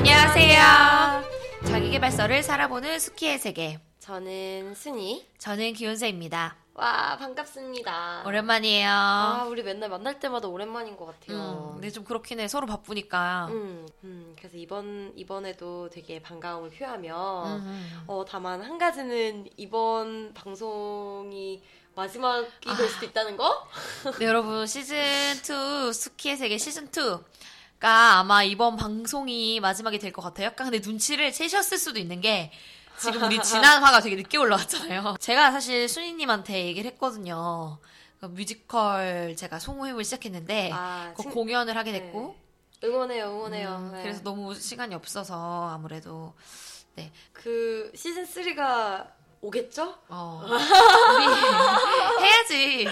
안녕하세요. 자기계발서를 살아보는 수키의 세계. 저는 순이. 저는 기훈세입니다. 와 반갑습니다. 오랜만이에요. 아 우리 맨날 만날 때마다 오랜만인 것 같아요. 음, 근데 좀 그렇긴 해. 서로 바쁘니까. 음, 음, 그래서 이번 이번에도 되게 반가움을 표하며 음. 어 다만 한 가지는 이번 방송이 마지막이 될 수도 있다는 거? 네, 여러분 시즌 2 수키의 세계 시즌 2 가 아마 이번 방송이 마지막이 될 것 같아요. 약간 근데 눈치를 채셨을 수도 있는 게 지금 우리 지난 화가 되게 늦게 올라왔잖아요. 제가 사실 순이님한테 얘기를 했거든요. 그 뮤지컬 제가 송호임을 시작했는데 아, 그 친- 공연을 하게 네. 됐고 응원해요, 응원해요. 음, 네. 그래서 너무 시간이 없어서 아무래도 네. 그 시즌 3가 오겠죠? 어. 우리 해야지.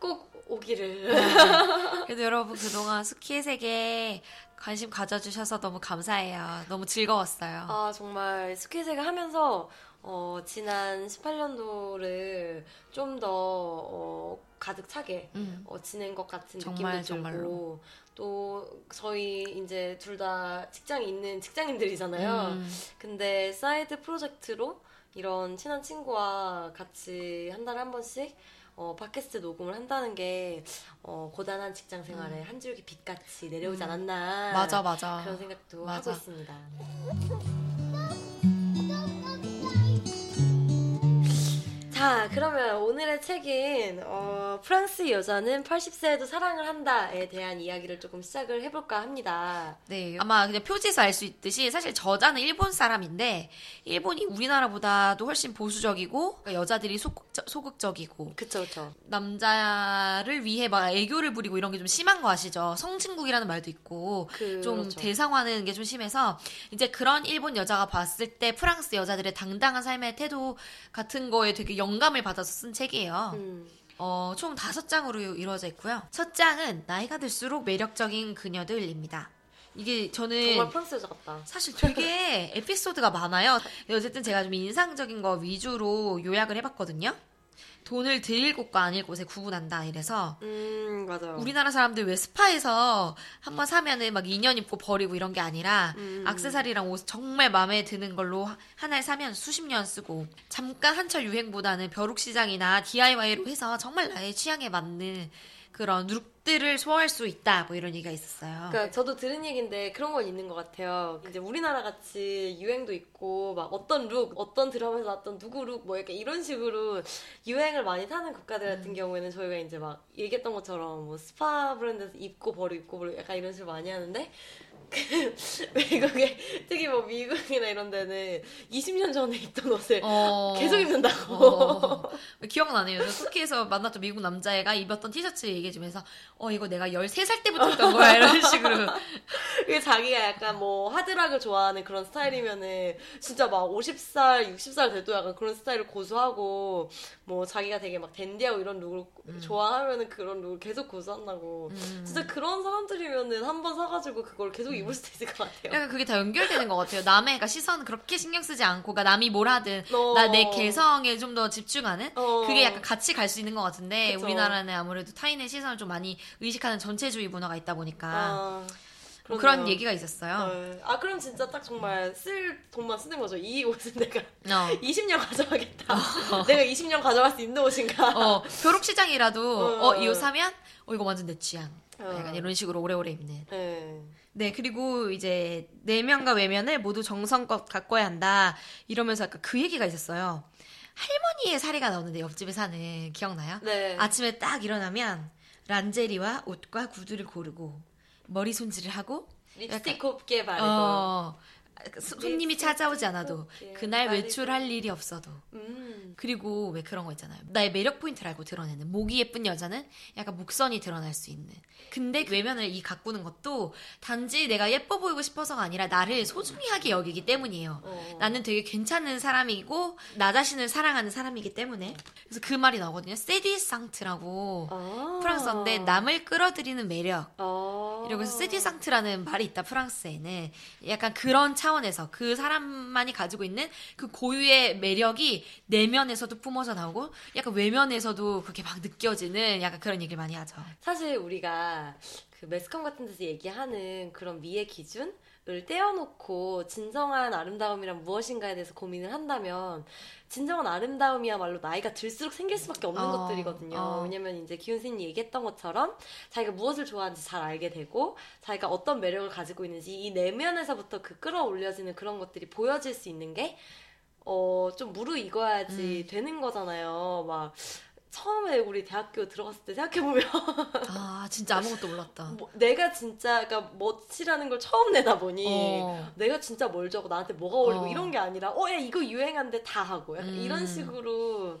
꼭 오기를. 그래도 여러분 그동안 스키의 세계 관심 가져주셔서 너무 감사해요. 너무 즐거웠어요. 아 정말 스키즈가 하면서 어, 지난 18년도를 좀더 어, 가득 차게 음. 어, 지낸 것 같은 정말, 느낌도 정말로. 또 저희 이제 둘 다 직장이 있는 직장인들이잖아요. 음. 근데 사이드 프로젝트로 이런 친한 친구와 같이 한 달에 한 번씩 어, 팟캐스트 녹음을 한다는 게 어, 고단한 직장 생활에 한 줄기 빛같이 내려오지 음. 않았나 맞아 맞아. 그런 생각도 맞아. 하고 있습니다. 자, 그러면 오늘의 책인 어, 프랑스 여자는 80세에도 사랑을 한다에 대한 이야기를 조금 시작을 해볼까 합니다. 네, 아마 그냥 표지에서 알 수 있듯이 사실 저자는 일본 사람인데 일본이 우리나라보다도 훨씬 보수적이고 그러니까 여자들이 소극적, 소극적 이고 그쵸, 그쵸. 남자를 위해 막 애교를 부리고 이런 게 좀 심한 거 아시죠? 성친국이라는 말도 있고 그, 좀 그렇죠. 대상화하는 게 좀 심해서 이제 그런 일본 여자가 봤을 때 프랑스 여자들의 당당한 삶의 태도 같은 거에 되게 영감을 받아서 쓴 책이에요. 음, 어, 총 다섯 장으로 이루어져 있고요. 첫 장은 나이가 들수록 매력적인 그녀들입니다. 이게 저는 정말 프랑스 여자 같다. 사실 되게 에피소드가 많아요. 어쨌든 제가 좀 인상적인 거 위주로 요약을 해봤거든요. 돈을 들일 곳과 아닐 곳에 구분한다 이래서 음, 맞아요. 우리나라 사람들 왜 스파에서 한 번 사면은 막 2년 입고 버리고 이런 게 아니라 음. 악세사리랑 옷 정말 마음에 드는 걸로 하나를 사면 수십 년 쓰고 잠깐 한철 유행보다는 벼룩시장이나 DIY로 해서 정말 나의 취향에 맞는 그런 룩들을 소화할 수 있다 뭐 이런 얘기가 있었어요. 그러니까 저도 들은 얘기인데 그런 건 있는 것 같아요. 이제 우리나라 같이 유행도 있고 막 어떤 룩, 어떤 드라마에서 나왔던 누구 룩, 뭐 약간 이런 식으로 유행을 많이 타는 국가들 같은 경우에는 저희가 이제 막 얘기했던 것처럼 뭐 스파 브랜드에서 입고 버리고 입고 버리고 약간 이런 식으로 많이 하는데 그 외국에 특히 뭐 미국이나 이런 데는 20년 전에 입던 옷을 어. 계속 입는다고. 어, 기억나네요. 저 터키에서 만났던 미국 남자애가 입었던 티셔츠 얘기해주면서 어 이거 내가 13살 때부터 입던 거야 이런 식으로 그게 자기가 약간 뭐 하드락을 좋아하는 그런 스타일이면은 진짜 막 50살, 60살 돼도 약간 그런 스타일을 고수하고 뭐 자기가 되게 막 댄디하고 이런 룩을 좋아하면은 그런 룩을 계속 고수한다고. 음. 진짜 그런 사람들이면은 한 번 사가지고 그걸 계속 입을 수도 있을 것 같아요. 약간 그게 다 연결되는 것 같아요. 남의 그러니까 시선 그렇게 신경 쓰지 않고 그러니까 남이 뭘 하든 어. 나 내 개성에 좀 더 집중하는 어. 그게 약간 같이 갈 수 있는 것 같은데 그쵸. 우리나라는 아무래도 타인의 시선을 좀 많이 의식하는 전체주의 문화가 있다 보니까 아, 뭐 그러네요. 그런 얘기가 있었어요. 어. 아 그럼 진짜 딱 정말 쓸 돈만 쓰는 거죠. 이 옷은 내가 어. 20년 가져가겠다. 내가 20년 가져갈 수 있는 옷인가? 어, 벼룩시장이라도 어. 어, 이옷 사면 어 이거 완전 내 취향. 어. 약간 이런 식으로 오래오래 입는. 네. 네, 그리고 이제 내면과 외면을 모두 정성껏 가꿔야 한다. 이러면서 약간 그 얘기가 있었어요. 할머니의 사례가 나오는데 옆집에 사는 기억나요? 네. 아침에 딱 일어나면 란제리와 옷과 구두를 고르고 머리 손질을 하고 립스틱 곱게 바르고. 어, 소- 손님이 찾아오지 않아도 예, 그날. 외출할 일이 없어도 음. 그리고 왜 그런 거 있잖아요. 나의 매력 포인트를 알고 드러내는 목이 예쁜 여자는 약간 목선이 드러날 수 있는. 근데 외면을 이 가꾸는 것도 단지 내가 예뻐 보이고 싶어서가 아니라 나를 소중히 하게 여기기 때문이에요. 어. 나는 되게 괜찮은 사람이고 나 자신을 사랑하는 사람이기 때문에 그래서 그 말이 나오거든요. 세디상트라고 아. 프랑스어인데 남을 끌어들이는 매력. 아. 이러고 해서 세디상트라는 말이 있다 프랑스에는 약간 그런 차 원에서 그 사람만이 가지고 있는 그 고유의 매력이 내면에서도 뿜어져 나오고 약간 외면에서도 그렇게 막 느껴지는 약간 그런 얘기를 많이 하죠. 사실 우리가 그 매스컴 같은 데서 얘기하는 그런 미의 기준 을 떼어놓고 진정한 아름다움이란 무엇인가에 대해서 고민을 한다면 진정한 아름다움이야말로 나이가 들수록 생길 수밖에 없는 어, 것들이거든요. 어. 왜냐면 이제 기훈 님 얘기했던 것처럼 자기가 무엇을 좋아하는지 잘 알게 되고 자기가 어떤 매력을 가지고 있는지 이 내면에서부터 그 끌어올려지는 그런 것들이 보여질 수 있는 게 어, 좀 무르익어야지 되는 거잖아요. 막, 처음에 우리 대학교 들어갔을 때 생각해보면, 아 진짜 아무것도 몰랐다. 뭐, 내가 진짜, 그니까, 멋이라는 걸 처음 내다 보니, 어. 내가 진짜 뭘 적어, 나한테 뭐가 어울리고, 어. 이런 게 아니라, 어, 야, 이거 유행한데 다 하고, 약간 음. 이런 식으로,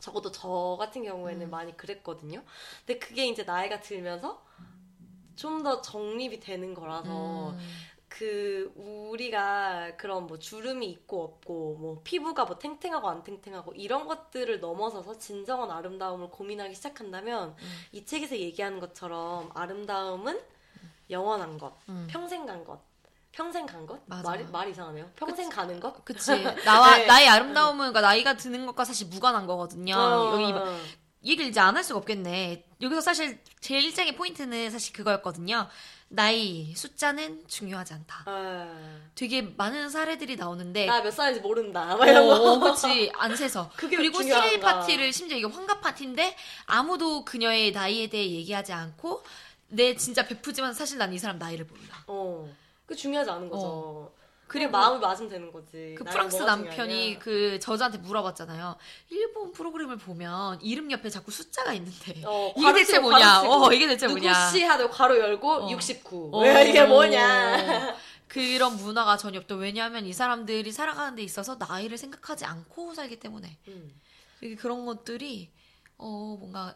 적어도 저 같은 경우에는 음. 많이 그랬거든요. 근데 그게 이제 나이가 들면서, 좀 더 정립이 되는 거라서, 음. 그 우리가 그런 뭐 주름이 있고 없고 뭐 피부가 뭐 탱탱하고 안 탱탱하고 이런 것들을 넘어서서 진정한 아름다움을 고민하기 시작한다면 음. 이 책에서 얘기하는 것처럼 아름다움은 영원한 것, 음. 평생 간 것, 평생 간 것? 맞아. 말이 말 이상하네요. 평생 가는 것? 그치. 나와, 네. 나의 아름다움은, 그러니까 나이가 드는 것과 사실 무관한 거거든요. 어, 여기 막 얘기를 이제 안 할 수가 없겠네. 여기서 사실 제일 일장의 포인트는 사실 그거였거든요. 나이, 숫자는 중요하지 않다. 어. 되게 많은 사례들이 나오는데. 나 몇 살인지 모른다. 막 어, 이런 거. 어, 그치. 안 세서. 그게 그리고. 생일 파티를, 심지어 이게 환갑 파티인데, 아무도 그녀의 나이에 대해 얘기하지 않고, 내 진짜 베푸지만 사실 난 이 사람 나이를 몰라. 어. 그 중요하지 않은 거죠. 그리고 그리고 마음이 맞으면 되는 거지. 그 프랑스 남편이. 그 저자한테 물어봤잖아요. 일본 프로그램을 보면 이름 옆에 자꾸 숫자가 있는데 어, 이게 대체 치고, 뭐냐? 어, 이게 대체 뭐냐? 누구씨 하고 괄호 열고 어. 69. 어, 왜 이게 뭐냐? 그런 문화가 전혀 없다. 왜냐하면 이 사람들이 살아가는 데 있어서 나이를 생각하지 않고 살기 때문에 음. 그런 것들이 어 뭔가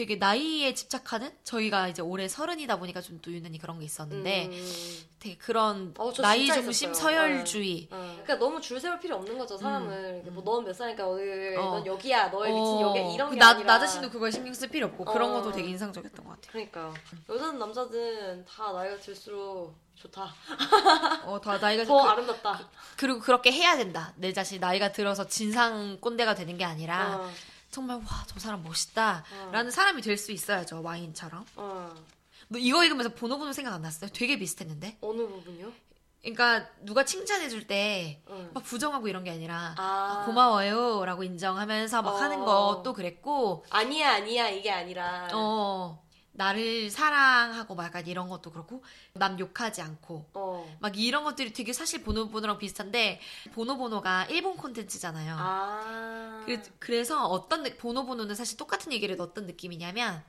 되게 나이에 집착하는 저희가 이제 올해 서른이다 보니까 좀 또 유난히 그런 게 있었는데 음. 되게 그런 어, 저 나이 중심 있었어요. 서열주의 어. 그러니까 너무 줄 세울 필요 없는 거죠 사람을. 이렇게 뭐넌몇 살이니까 어디, 어. 넌 여기야, 너의 위치는 여기야 이런 그게 나, 아니라. 나 자신도 그거에 신경 쓸 필요 없고 그런 어. 것도 되게 인상적이었던 것 같아요. 그러니까 여자든 남자든 다 나이가 들수록 좋다. 어, 더 나이가 더 그, 아름답다. 그 리고 그렇게 해야 된다. 내 자신 나이가 들어서 진상 꼰대가 되는 게 아니라 어. 정말 와 저 사람 멋있다라는 사람이 될 수 있어야죠 와인처럼. 어. 너 이거 읽으면서 보노보노 생각 안 났어요? 되게 비슷했는데. 어느 부분요? 그러니까 누가 칭찬해줄 때 어. 막 부정하고 이런 게 아니라 아. 아, 고마워요라고 인정하면서 막 어. 하는 것도 그랬고 아니야 아니야 이게 아니라. 어 나를 사랑하고 막 약간 이런 것도 그렇고 남 욕하지 않고 어. 막 이런 것들이 되게 사실 보노보노랑 비슷한데 보노보노가 일본 콘텐츠잖아요. 아. 그래, 그래서 어떤 느- 보노보노는 사실 똑같은 얘기를 어떤 느낌이냐면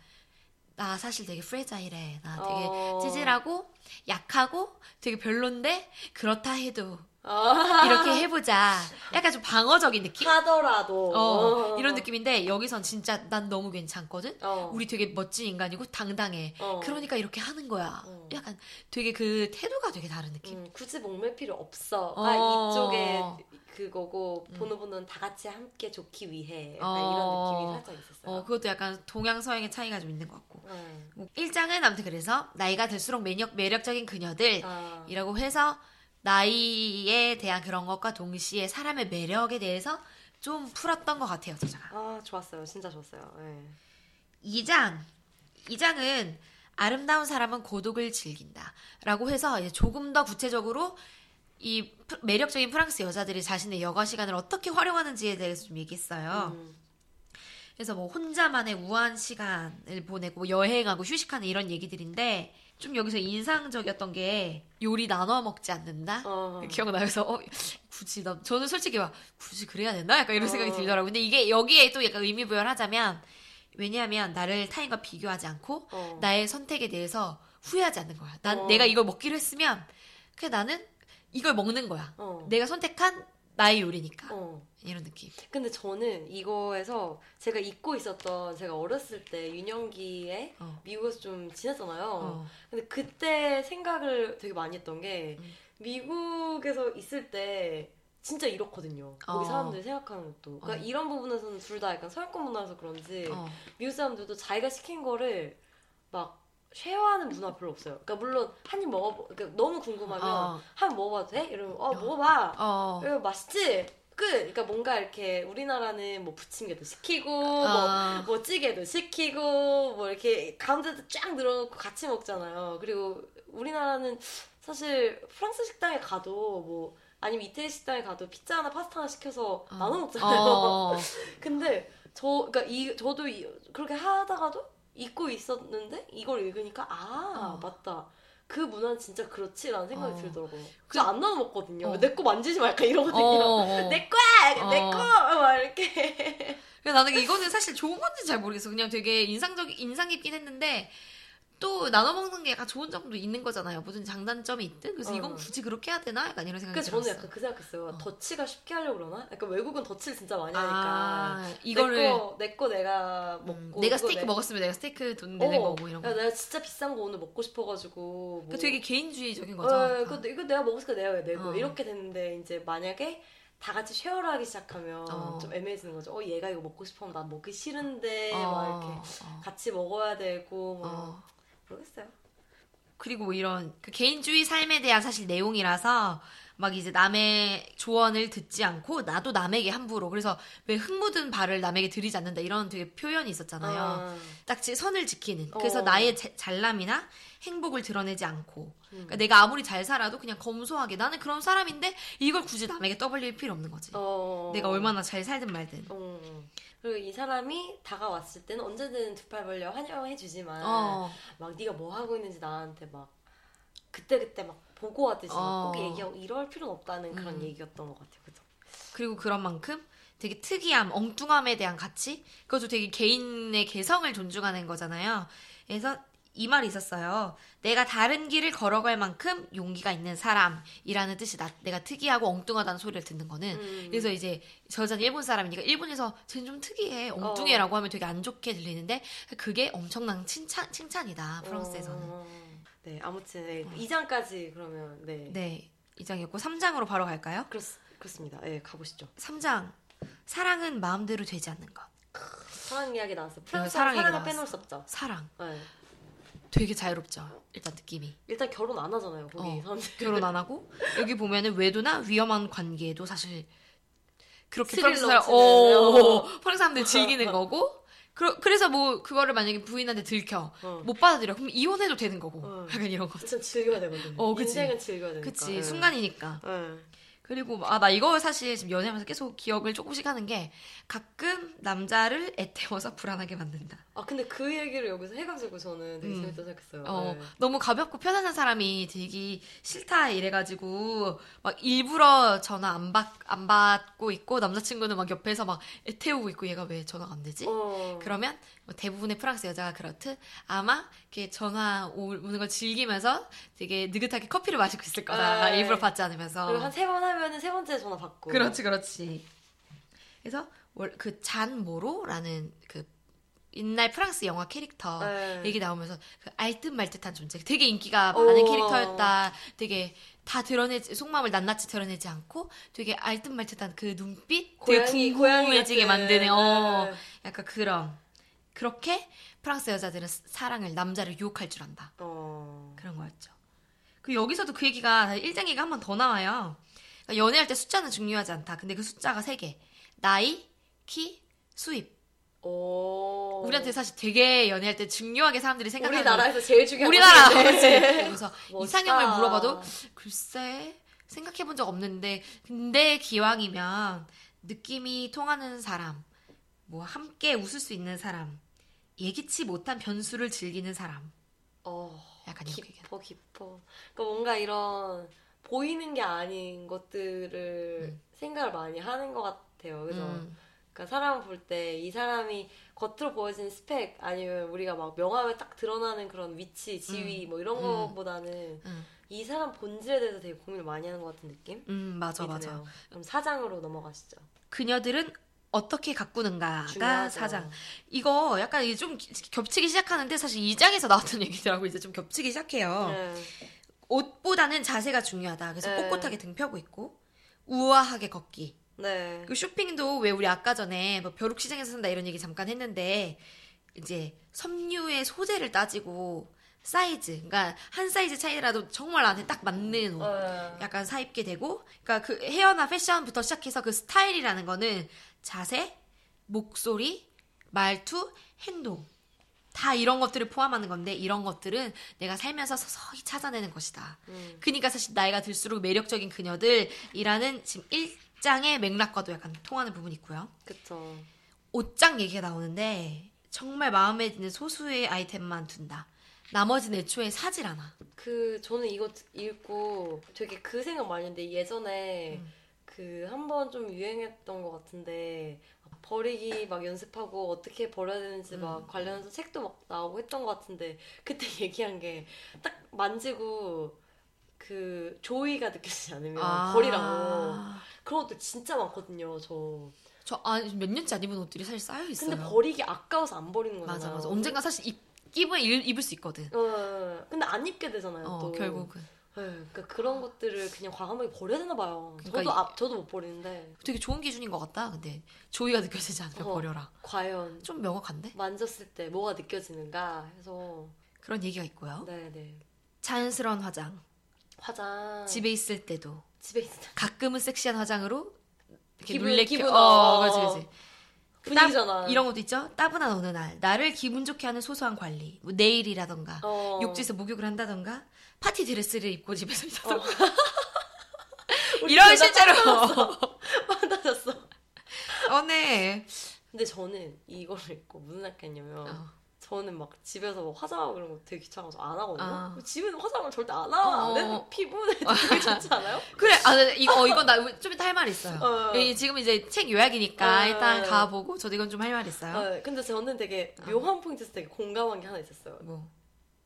나 사실 되게 프레자일해. 나 되게 어. 찌질하고 약하고 되게 별론데 그렇다 해도 어. 이렇게 해보자. 약간 좀 방어적인 느낌? 하더라도. 어, 이런 느낌인데 여기선 진짜 난 너무 괜찮거든. 어. 우리 되게 멋진 인간이고 당당해. 어. 그러니까 이렇게 하는 거야. 어. 약간 되게 그 태도가 되게 다른 느낌. 음, 굳이 목맬 필요 없어. 어. 아, 이쪽에 그거고 음. 보노보노는 다 같이 함께 좋기 위해 어. 이런 느낌이 살짝 있었어요. 어, 그것도 약간 동양 서양의 차이가 좀 있는 것 같고. 네. 뭐 일장은 아무튼 그래서 나이가 들수록 매력, 매력적인 그녀들 아. 이라고 해서 나이에 대한 그런 것과 동시에 사람의 매력에 대해서 좀 풀었던 것 같아요, 저자가. 아, 좋았어요. 진짜 좋았어요. 네. 2장. 2장은 아름다운 사람은 고독을 즐긴다. 라고 해서 조금 더 구체적으로 이 프- 매력적인 프랑스 여자들이 자신의 여가 시간을 어떻게 활용하는지에 대해서 좀 얘기했어요. 음. 그래서 뭐 혼자만의 우아한 시간을 보내고 뭐 여행하고 휴식하는 이런 얘기들인데 좀 여기서 인상적이었던 게 요리 나눠 먹지 않는다. 어. 기억나요? 그래서 어, 굳이 나 저는 솔직히 막 굳이 그래야 되나? 약간 이런 생각이 어. 들더라고요. 근데 이게 여기에 또 약간 의미 부여하자면 왜냐하면 나를 타인과 비교하지 않고 어. 나의 선택에 대해서 후회하지 않는 거야. 난 어. 내가 이걸 먹기로 했으면 그냥 나는 이걸 먹는 거야. 어. 내가 선택한 나의 요리니까 어. 이런 느낌. 근데 저는 이거에서 제가 잊고 있었던 제가 어렸을 때 유년기에 어. 미국에서 좀 지냈잖아요. 어. 근데 그때 생각을 되게 많이 했던 게 음. 미국에서 있을 때 진짜 이렇거든요. 거기 어. 사람들이 생각하는 것도. 그러니까 어. 이런 부분에서는 둘 다 약간 서양권 문화라서 그런지 어. 미국 사람들도 자기가 시킨 거를 막 쉐어하는 문화 별로 없어요. 그러니까 물론 한 입 먹어, 그러니까 너무 궁금하면 어. 한입 먹어봐도 돼? 이러면 어 먹어봐. 어. 이거 맛있지? 끝. 그러니까 뭔가 이렇게 우리나라는 뭐 부침개도 시키고 뭐, 아. 뭐 찌개도 시키고 뭐 이렇게 가운데도 쫙 늘어놓고 같이 먹잖아요. 그리고 우리나라는 사실 프랑스 식당에 가도 뭐 아니면 이태리 식당에 가도 피자 하나 파스타 하나 시켜서 나눠 먹잖아요. 어. 근데 저 그러니까 이 저도 이, 그렇게 하다가도 잊고 있었는데 이걸 읽으니까 아 어. 맞다. 그 문화는 진짜 그렇지라는 생각이 어. 들더라고요. 진짜 안 나눠 먹거든요. 어. 내거 만지지 마 약간 이러거든요. 어. 내 거야, 어. 내 거, 막 이렇게. 그래서 나는 이거는 사실 좋은 건지 잘 모르겠어. 그냥 되게 인상적 인상 깊긴 했는데 또 나눠 먹는 게 약간 좋은 점도 있는 거잖아요. 무슨 장단점이 있든. 그래서 어. 이건 굳이 그렇게 해야 되나? 약간 이런 생각이 그래서 들었어. 저는 약간 그 생각했어요. 어. 덧치가 쉽게 하려고 그러나? 약간 외국은 덧치를 진짜 많이 하니까. 아, 이거를 내거 내가 먹고. 음, 내가 스테이크 내- 먹었으면 내가 스테이크 돈 내는 어, 거고 이런 거. 야, 내가 진짜 비싼 거 오늘 먹고 싶어 가지고. 그 뭐. 되게 개인주의적인 거죠. 어, 다. 이거, 이거 내가 먹었으니까 내가 왜 내고 어. 이렇게 됐는데 이제 만약에 다 같이 쉐어를 하기 시작하면 어. 좀 애매해지는 거죠. 어 얘가 이거 먹고 싶으면 난 먹기 싫은데 어, 막 이렇게 어, 같이 먹어야 되고 뭐 어. 모르겠어요. 그리고 뭐 이런 그 개인주의 삶에 대한 사실 내용이라서 막 이제 남의 조언을 듣지 않고 나도 남에게 함부로 그래서 왜 흙 묻은 발을 남에게 들이지 않는다 이런 되게 표현이 있었잖아요. 아, 딱지 선을 지키는. 그래서 어. 나의 제- 잘남이나 행복을 드러내지 않고. 음. 그러니까 내가 아무리 잘 살아도 그냥 검소하게 나는 그런 사람인데 이걸 굳이 남에게 떠벌릴 필요 없는 거지. 어. 내가 얼마나 잘 살든 말든. 어. 그리고 이 사람이 다가왔을 때는 언제든 두 팔 벌려 환영해 주지만 어. 막 네가 뭐 하고 있는지 나한테 막 그때 그때 막 보고하듯이 막 어. 꼭 얘기하고 이럴 필요는 없다는 그런 음. 얘기였던 것 같아요. 그죠? 그리고 그런 만큼 되게 특이함, 엉뚱함에 대한 가치? 그것도 되게 개인의 개성을 존중하는 거잖아요. 그래서 이 말이 있었어요. 내가 다른 길을 걸어갈 만큼 용기가 있는 사람이라는 뜻이 나, 내가 특이하고 엉뚱하다는 소리를 듣는 거는 음. 그래서 이제 저 여자는 일본 사람이니까 일본에서 쟤는 좀 특이해 엉뚱해라고 하면 되게 안 좋게 들리는데 그게 엄청난 칭찬 칭찬이다 프랑스에서는 어. 네, 아무튼 네, 2장까지 그러면 네. 네 이장이었고 3장으로 바로 갈까요? 그렇, 그렇습니다. 네, 가보시죠. 3장 사랑은 마음대로 되지 않는 것 사랑 이야기 나왔어요. 프랑스 사랑 사랑 얘기 을 빼놓을 나왔어. 수 없죠. 사랑 네. 되게 자유롭죠 일단 느낌이 일단 결혼 안 하잖아요. 거기 어, 사람들. 결혼 안 하고 여기 보면은 외도나 위험한 관계도 사실 그렇게 스릴 프랑스 사람 오, 어. 프랑스 사람들 즐기는 거고 그, 그래서 뭐 그거를 만약에 부인한테 들켜 어. 못 받아들여 그럼 이혼해도 되는 거고 어. 약간 이런 거전 즐겨야 되거든요. 어, 그치. 인생은 즐겨야 되니까. 그치 네. 순간이니까 네. 그리고 아 나 이거 사실 지금 연애하면서 계속 기억을 조금씩 하는 게 가끔 남자를 애태워서 불안하게 만든다 아 근데 그 얘기를 여기서 해가지고 저는 되게 음. 재밌다 생각했어요. 어, 네. 너무 가볍고 편안한 사람이 되기 싫다 이래가지고 막 일부러 전화 안, 받, 안 받고 있고 남자친구는 막 옆에서 막 애태우고 있고 얘가 왜 전화가 안 되지? 어. 그러면 뭐 대부분의 프랑스 여자가 그렇듯 아마 이렇게 전화 오- 오는 걸 즐기면서 되게 느긋하게 커피를 마시고 있을 거다 네. 일부러 받지 않으면서 그리고 한 세 번 하면은 세 번째 전화 받고. 그렇지 그렇지 그래서 월- 그 잔 모로라는 그 옛날 프랑스 영화 캐릭터 네. 얘기 나오면서 그 알듯 말듯한 존재 되게 인기가 많은 오. 캐릭터였다 되게 다 드러내지 속마음을 낱낱이 드러내지 않고 되게 알듯 말듯한 그 눈빛 되게 고양이 고양이 궁금해지게. 만드는 어 네. 약간 그런 그렇게 프랑스 여자들은 사랑을 남자를 유혹할 줄 안다 어. 그런 거였죠. 그 여기서도 그 얘기가 일장 얘기가 한 번 더 나와요. 그러니까 연애할 때 숫자는 중요하지 않다. 근데 그 숫자가 세 개. 나이, 키, 수입. 오. 우리한테 사실 되게 연애할 때 중요하게 사람들이 생각하는 우리나라에서 제일 중요한 우리나라. 그래서. 이상형을 물어봐도 글쎄 생각해 본 적 없는데 근데 기왕이면 느낌이 통하는 사람, 뭐 함께 웃을 수 있는 사람, 예기치 못한 변수를 즐기는 사람. 어. 약간. 깊어 깊어. 그러니까 뭔가 이런 보이는 게 아닌 것들을 음. 생각을 많이 하는 것 같아요. 그래서 음, 그러니까 사람을 볼때 이 사람이 겉으로 보여지는 스펙 아니면 우리가 막 명함에 딱 드러나는 그런 위치, 지위 뭐 이런 음. 거보다는 음, 이 사람 본질에 대해서 되게 고민을 많이 하는 것 같은 느낌? 음, 맞아, 맞아. 그럼 사장으로 넘어가시죠. 그녀들은 어떻게 가꾸는가가 중요하죠. 사장. 이거 약간 이게 좀 기- 겹치기 시작하는데 사실 2장에서 나왔던 얘기들하고 이제 좀 겹치기 시작해요. 네. 옷보다는 자세가 중요하다. 그래서 네. 꼿꼿하게 등 펴고 있고 우아하게 걷기. 네. 그 쇼핑도 왜 우리 아까 전에 뭐 벼룩 시장에서 산다 이런 얘기 잠깐 했는데 이제 섬유의 소재를 따지고 사이즈, 그러니까 한 사이즈 차이라도 정말 나한테 딱 맞는 옷. 어. 약간 사 입게 되고, 그러니까 그 헤어나 패션부터 시작해서 그 스타일이라는 거는 자세, 목소리, 말투, 행동. 다 이런 것들을 포함하는 건데 이런 것들은 내가 살면서 서서히 찾아내는 것이다. 음. 그러니까 사실 나이가 들수록 매력적인 그녀들이라는 지금 일장의 맥락과도 약간 통하는 부분이 있고요. 그쵸. 옷장 얘기가 나오는데 정말 마음에 드는 소수의 아이템만 둔다. 나머지는 애초에 사질 않아. 그 저는 이거 읽고 되게 그 생각 많이 했는데 예전에 음. 그 한 번 좀 유행했던 것 같은데 버리기 막 연습하고 어떻게 버려야 되는지 음. 막 관련해서 책도 막 나오고 했던 것 같은데 그때 얘기한 게 딱 만지고 그 조이가 느껴지지 않으면 아. 버리라고 그런 것도 진짜 많거든요 저 저, 아, 몇 년째 안 입은 옷들이 사실 쌓여 있어요. 근데 버리기 아까워서 안 버리는 거잖아요 맞아, 맞아. 언젠가 사실 입, 입은 입- 입을 수 있거든. 어, 근데 안 입게 되잖아요 어, 또 결국은. 네, 그러니까 그런 것들을 그냥 과감하게 버려야 되나 봐요. 그러니까 저도 이- 아, 저도 못 버리는데 되게 좋은 기준인 것 같다. 근데 조이가 느껴지지 않으면 어. 버려라. 과연 좀 명확한데? 만졌을 때 뭐가 느껴지는가 해서 그런 얘기가 있고요. 네 네 자연스러운 화장. 화장 집에 있을 때도 집에 있는 가끔은 섹시한 화장으로 이렇게 기분- 놀래켜. 기분, 어, 어. 그렇지, 그렇지. 분위기잖아. 이런 것도 있죠. 따분한 어느 날 나를 기분 좋게 하는 소소한 관리. 뭐 네일이라던가 어. 욕조에서 목욕을 한다던가 파티 드레스를 입고 집에서 있다던가 우리 이런 실제로 받아졌어. 어, 네. 근데 저는 이거를 입고 무슨 생각했냐면 어. 저는 막 집에서 막 화장하고 그런 거 되게 귀찮아서 안 하거든요. 아. 집에는 화장을 절대 안 하는데 어. 피부는 되게 좋지 않아요? 그래, 아, 근데 이거, 어, 이건 나 좀 이따 할 말 있어요. 어. 이 지금 이제 책 요약이니까 어. 일단 가보고 저도 이건 좀 할 말 있어요. 네, 근데 저는 되게 묘한 포인트에서 되게 공감한 게 하나 있었어요. 뭐,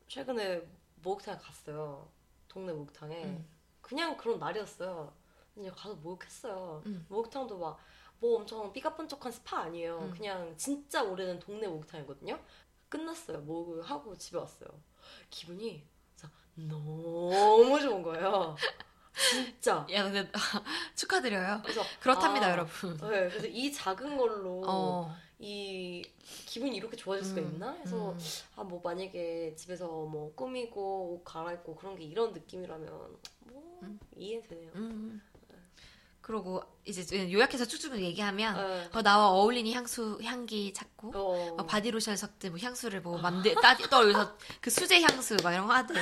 최근에 목욕탕에 갔어요. 동네 목욕탕에. 음. 그냥 그런 날이었어요. 그냥 가서 목욕했어요. 음. 목욕탕도 막 뭐 엄청 삐까뻔쩍한 스파 아니에요. 음. 그냥 진짜 오래된 동네 목욕탕이거든요. 끝났어요. 목욕을 하고 집에 왔어요. 기분이 너무 좋은 거예요. 진짜. 야, 근데 축하드려요. 그래서 그렇답니다, 아, 여러분. 네, 그래서 이 작은 걸로 어. 이 기분이 이렇게 좋아질 수가 음, 있나? 해서 음. 아뭐 만약에 집에서 뭐 꾸미고 옷 갈아입고 그런 게 이런 느낌이라면 뭐 음. 이해되네요. 음. 그러고 이제 요약해서 쭉쭉 얘기하면 네. 어, 나와 어울리는 향수 향기 찾고 어. 막 바디로션을 섞든 뭐 향수를 뭐 만들 따 떠올려서 그 수제 향수 막 이런 거 하든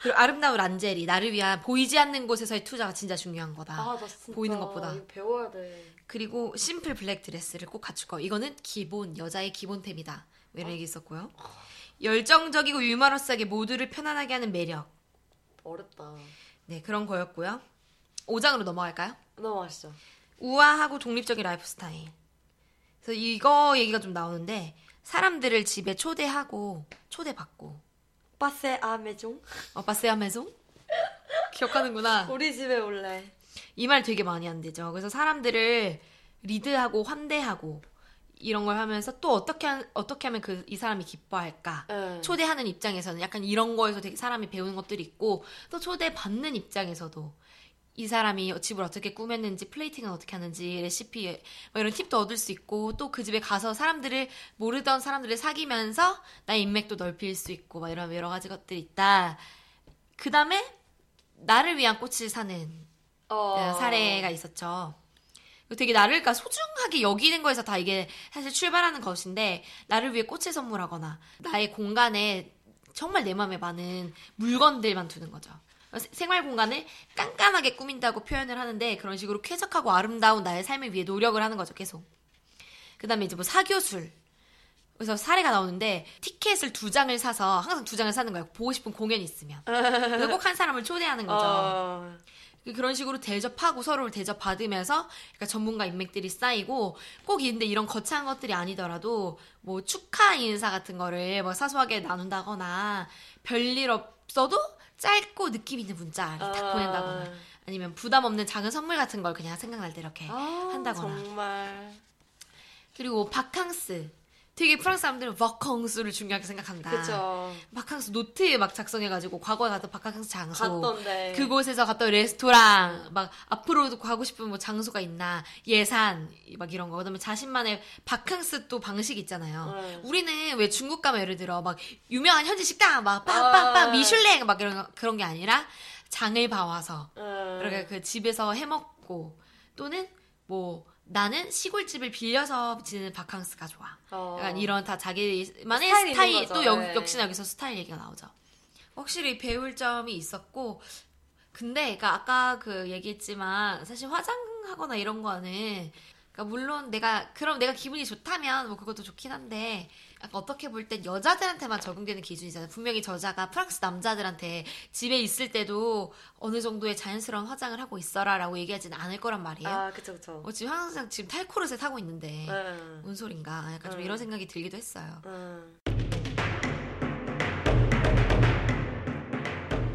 그리고 아름다운 란제리 나를 위한 보이지 않는 곳에서의 투자가 진짜 중요한 거다. 아, 보이는 것보다. 배워야 돼. 그리고 심플 블랙 드레스를 꼭 갖출 거. 이거는 기본 여자의 기본템이다. 뭐 이런 얘기 있었고요. 열정적이고 유머러스하게 모두를 편안하게 하는 매력. 어렵다. 네 그런 거였고요. 5장으로 넘어갈까요? 넘어가시죠. 우아하고 독립적인 라이프 스타일. 그래서 이거 얘기가 좀 나오는데 사람들을 집에 초대하고 초대받고 passez à maison 어 passez à maison 기억하는구나. 우리 집에 올래. 이 말 되게 많이 안 되죠. 그래서 사람들을 리드하고 환대하고 이런 걸 하면서 또 어떻게 한- 어떻게 하면 그 이 사람이 기뻐할까? 네. 초대하는 입장에서는 약간 이런 거에서 되게 사람이 배우는 것들이 있고 또 초대 받는 입장에서도 이 사람이 집을 어떻게 꾸몄는지 플레이팅은 어떻게 하는지 레시피 뭐 이런 팁도 얻을 수 있고 또 그 집에 가서 사람들을 모르던 사람들을 사귀면서 나의 인맥도 넓힐 수 있고 막 이런 여러 가지 것들이 있다. 그 다음에 나를 위한 꽃을 사는 어. 네, 사례가 있었죠. 되게 나를 그러니까 소중하게 여기는 거에서 다 이게 사실 출발하는 것인데 나를 위해 꽃을 선물하거나 나의 공간에 정말 내 마음에 많은 물건들만 두는 거죠. 세- 생활 공간을 깐깐하게 꾸민다고 표현을 하는데 그런 식으로 쾌적하고 아름다운 나의 삶을 위해 노력을 하는 거죠, 계속. 그 다음에 이제 뭐 사교술. 그래서 사례가 나오는데 티켓을 두 장을 사서 항상 두 장을 사는 거예요. 보고 싶은 공연이 있으면. 꼭 한 사람을 초대하는 거죠. 어. 그런 식으로 대접하고 서로를 대접받으면서 그러니까 전문가 인맥들이 쌓이고 꼭 근데 이런 거창한 것들이 아니더라도 뭐 축하 인사 같은 거를 뭐 사소하게 나눈다거나 별일 없어도 짧고 느낌 있는 문자를 딱 아. 보낸다거나 아니면 부담 없는 작은 선물 같은 걸 그냥 생각날 때 이렇게 아, 한다거나 정말. 그리고 바캉스 되게 프랑스 사람들은 바캉스를 중요하게 생각한다. 그쵸. 바캉스 노트 막 작성해가지고 과거에 갔던 바캉스 장소. 갔던데. 그곳에서 갔던 레스토랑, 막 앞으로도 가고 싶은 뭐 장소가 있나, 예산, 막 이런 거. 그다음에 자신만의 바캉스 또 방식 있잖아요. 네. 우리는 왜 중국 가면 예를 들어 막 유명한 현지 식당 막 빵빵빵 아. 미슐랭 막 이런 거- 그런 게 아니라 장을 봐와서 음. 그러니까 그 집에서 해 먹고 또는 뭐 나는 시골집을 빌려서 지내는 바캉스가 좋아. 어. 약간 이런 다 자기만의 스타일 스타일. 또 여, 네. 역시나 여기서 스타일 얘기가 나오죠. 확실히 배울 점이 있었고 근데 그러니까 아까 그 얘기했지만 사실 화장하거나 이런 거는 그러니까 물론 내가 그럼 내가 기분이 좋다면 뭐 그것도 좋긴 한데 어떻게 볼 땐 여자들한테만 적용되는 기준이잖아요. 분명히 저자가 프랑스 남자들한테 집에 있을 때도 어느 정도의 자연스러운 화장을 하고 있어라라고 얘기하지는 않을 거란 말이에요. 아, 그쵸, 그쵸. 어, 지금 항상 지금 탈코르세 타고 있는데 음. 뭔 소린가 약간 좀 음. 이런 생각이 들기도 했어요. 음.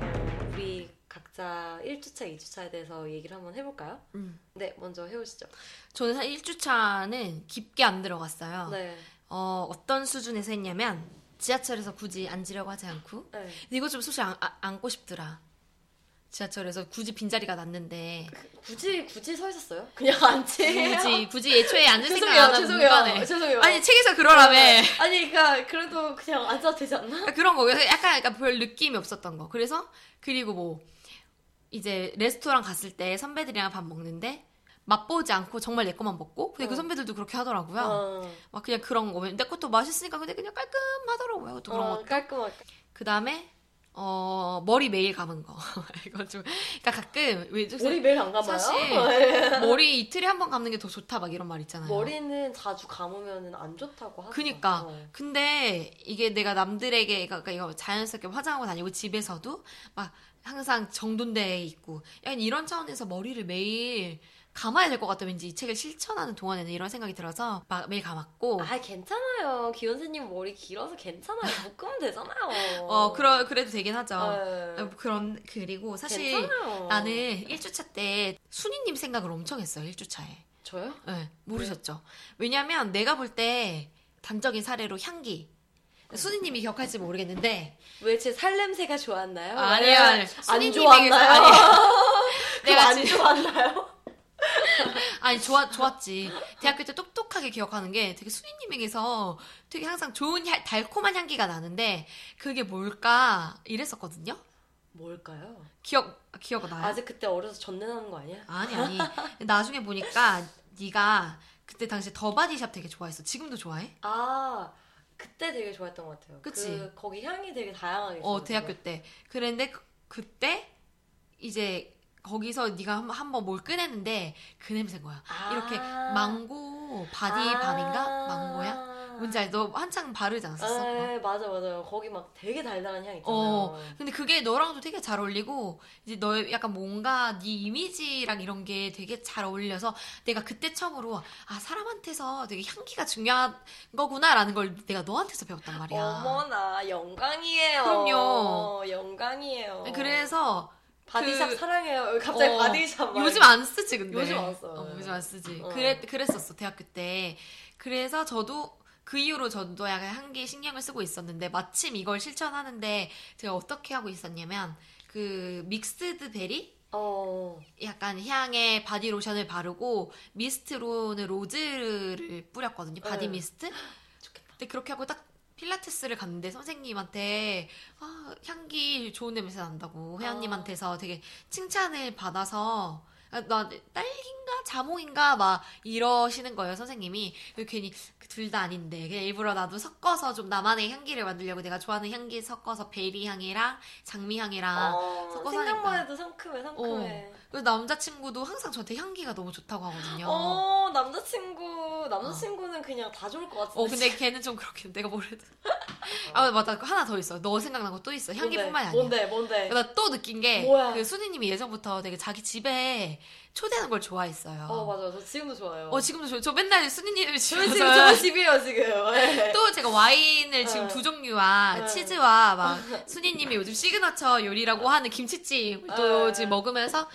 어, 우리 각자 1주차, 2주차에 대해서 얘기를 한번 해볼까요? 음. 네, 먼저 해오시죠. 저는 한 1주차는 깊게 안 들어갔어요. 네. 어, 어떤 수준에서 했냐면 지하철에서 굳이 앉으려고 하지 않고 네. 근데 이거 좀 솔직히 안, 아- 앉고 싶더라. 지하철에서 굳이 빈자리가 났는데 굳이, 굳이 서 있었어요? 그냥 앉지. 굳이 굳이 애초에 앉을 생각 안 하고 죄송해요. 죄송해요. 아니 책에서 그러라며 아니, 그니까, 그래도 그냥 앉아도 되지 않나? 그러니까 그런 거 그래서 약간 약간 별 느낌이 없었던 거 그래서 그리고 뭐 이제 레스토랑 갔을 때 선배들이랑 밥 먹는데 맛보지 않고 정말 내 것만 먹고 근데 그 어. 선배들도 그렇게 하더라고요 어, 막 그냥 그런 거내 것도 맛있으니까 근데 그냥 깔끔하더라고요 또 그런 어, 거 깔끔하게. 그 다음에 어 머리 매일 감은 거 이거 좀 그러니까 가끔 왜 좀- 머리 매일 안 감아요? 사실 네. 머리 이틀에 한 번 감는 게 더 좋다 막 이런 말 있잖아요 머리는 자주 감으면 안 좋다고 하죠. 그니까. 어. 근데 이게 내가 남들에게 그러니까 이거 자연스럽게 화장하고 다니고 집에서도 막 항상 정돈돼 있고 약간 이런 차원에서 머리를 매일 감아야 될 것 같다 왠지 이 책을 실천하는 동안에는 이런 생각이 들어서 막 매일 감았고 아 괜찮아요. 기원세님 머리 길어서 괜찮아요. 묶으면 되잖아요. 어 그러 그래도 되긴 하죠 네. 어, 그런 그리고 사실 괜찮아요. 나는 1주차 때 순이님 생각을 엄청 했어요 1주차에 저요? 네, 모르셨죠 왜냐면 내가 볼 때 단적인 사례로 향기 네. 순이님이 기억할지 모르겠는데 왜 제 살냄새가 좋았나요? 아니에요, 아니에요. 안 순이님에게서- 좋았나요? 내가 내가 안 좋았나요? 아니 좋았 좋았지. 대학교 때 똑똑하게 기억하는 게 되게 수인님에게서 되게 항상 좋은 향- 달콤한 향기가 나는데 그게 뭘까 이랬었거든요. 뭘까요? 기억 기억 나요? 아직 그때 어려서 전내나는 거 아니야? 아니 아니. 나중에 보니까 네가 그때 당시 더 바디샵 되게 좋아했어. 지금도 좋아해? 아 그때 되게 좋아했던 것 같아요. 그치? 그, 거기 향이 되게 다양하게 어. 대학교 때. 그랬는데 그, 그때 이제 거기서 네가 한번 뭘 꺼냈는데 그 냄새인 거야. 아. 이렇게 망고 바디 아. balm인가? 망고야? 뭔지 알지? 너 한창 바르지 않았었어? 네, 맞아 맞아요. 거기 막 되게 달달한 향 있잖아요. 어, 근데 그게 너랑도 되게 잘 어울리고 이제 너 약간 뭔가 네 이미지랑 이런 게 되게 잘 어울려서 내가 그때 처음으로 아 사람한테서 되게 향기가 중요한 거구나라는 걸 내가 너한테서 배웠단 말이야. 어머나 영광이에요. 그럼요. 영광이에요. 그래서 바디샵 그- 사랑해요. 갑자기 어, 바디샵 말. 요즘 안 쓰지 근데. 요즘 안 써요. 어, 요즘 안 쓰지. 어. 그래 그랬었어 대학교 때. 그래서 저도 그 이후로 저도 약간 향기에 신경을 쓰고 있었는데 마침 이걸 실천하는데 제가 어떻게 하고 있었냐면 그 mixed berry 어. 약간 향의 바디 로션을 바르고 미스트로는 rose를 뿌렸거든요. 바디 네. 미스트. 좋겠다. 근데 그렇게 하고 딱 필라테스를 갔는데 선생님한테 아, 향기 좋은 냄새 난다고 회원님한테서 되게 칭찬을 받아서 아, 나 딸기인가 자몽인가 막 이러시는 거예요 선생님이 괜히 둘 다 아닌데 그냥 일부러 나도 섞어서 좀 나만의 향기를 만들려고 내가 좋아하는 향기 섞어서 베리 향이랑 장미 향이랑 어, 섞어서 생각만. 해도 상큼해 상큼해. 그리고 남자친구도 항상 저한테 향기가 너무 좋다고 하거든요. 어, 남자친구 남자친구는 그냥 다 좋을 것 같은데. 어, 근데 걔는 좀 그렇게 내가 모르든. 아, 맞다. 하나 더 있어. 너 생각난 거 또 있어. 향기뿐만이 아니야. 뭔데 뭔데? 나 또 느낀 게, 뭐야? 그 수니님이 예전부터 되게 자기 집에 초대하는 걸 좋아했어요. 어 맞아 저 지금도 좋아요. 어, 지금도 저, 저 맨날 수니님 집에 저는 지금 저 집이에요 지금. 네. 또 제가 와인을 지금 네. 두 종류와 네. 치즈와 막 수니님이 요즘 시그너처 요리라고 하는 김치찜 또 네. 지금 먹으면서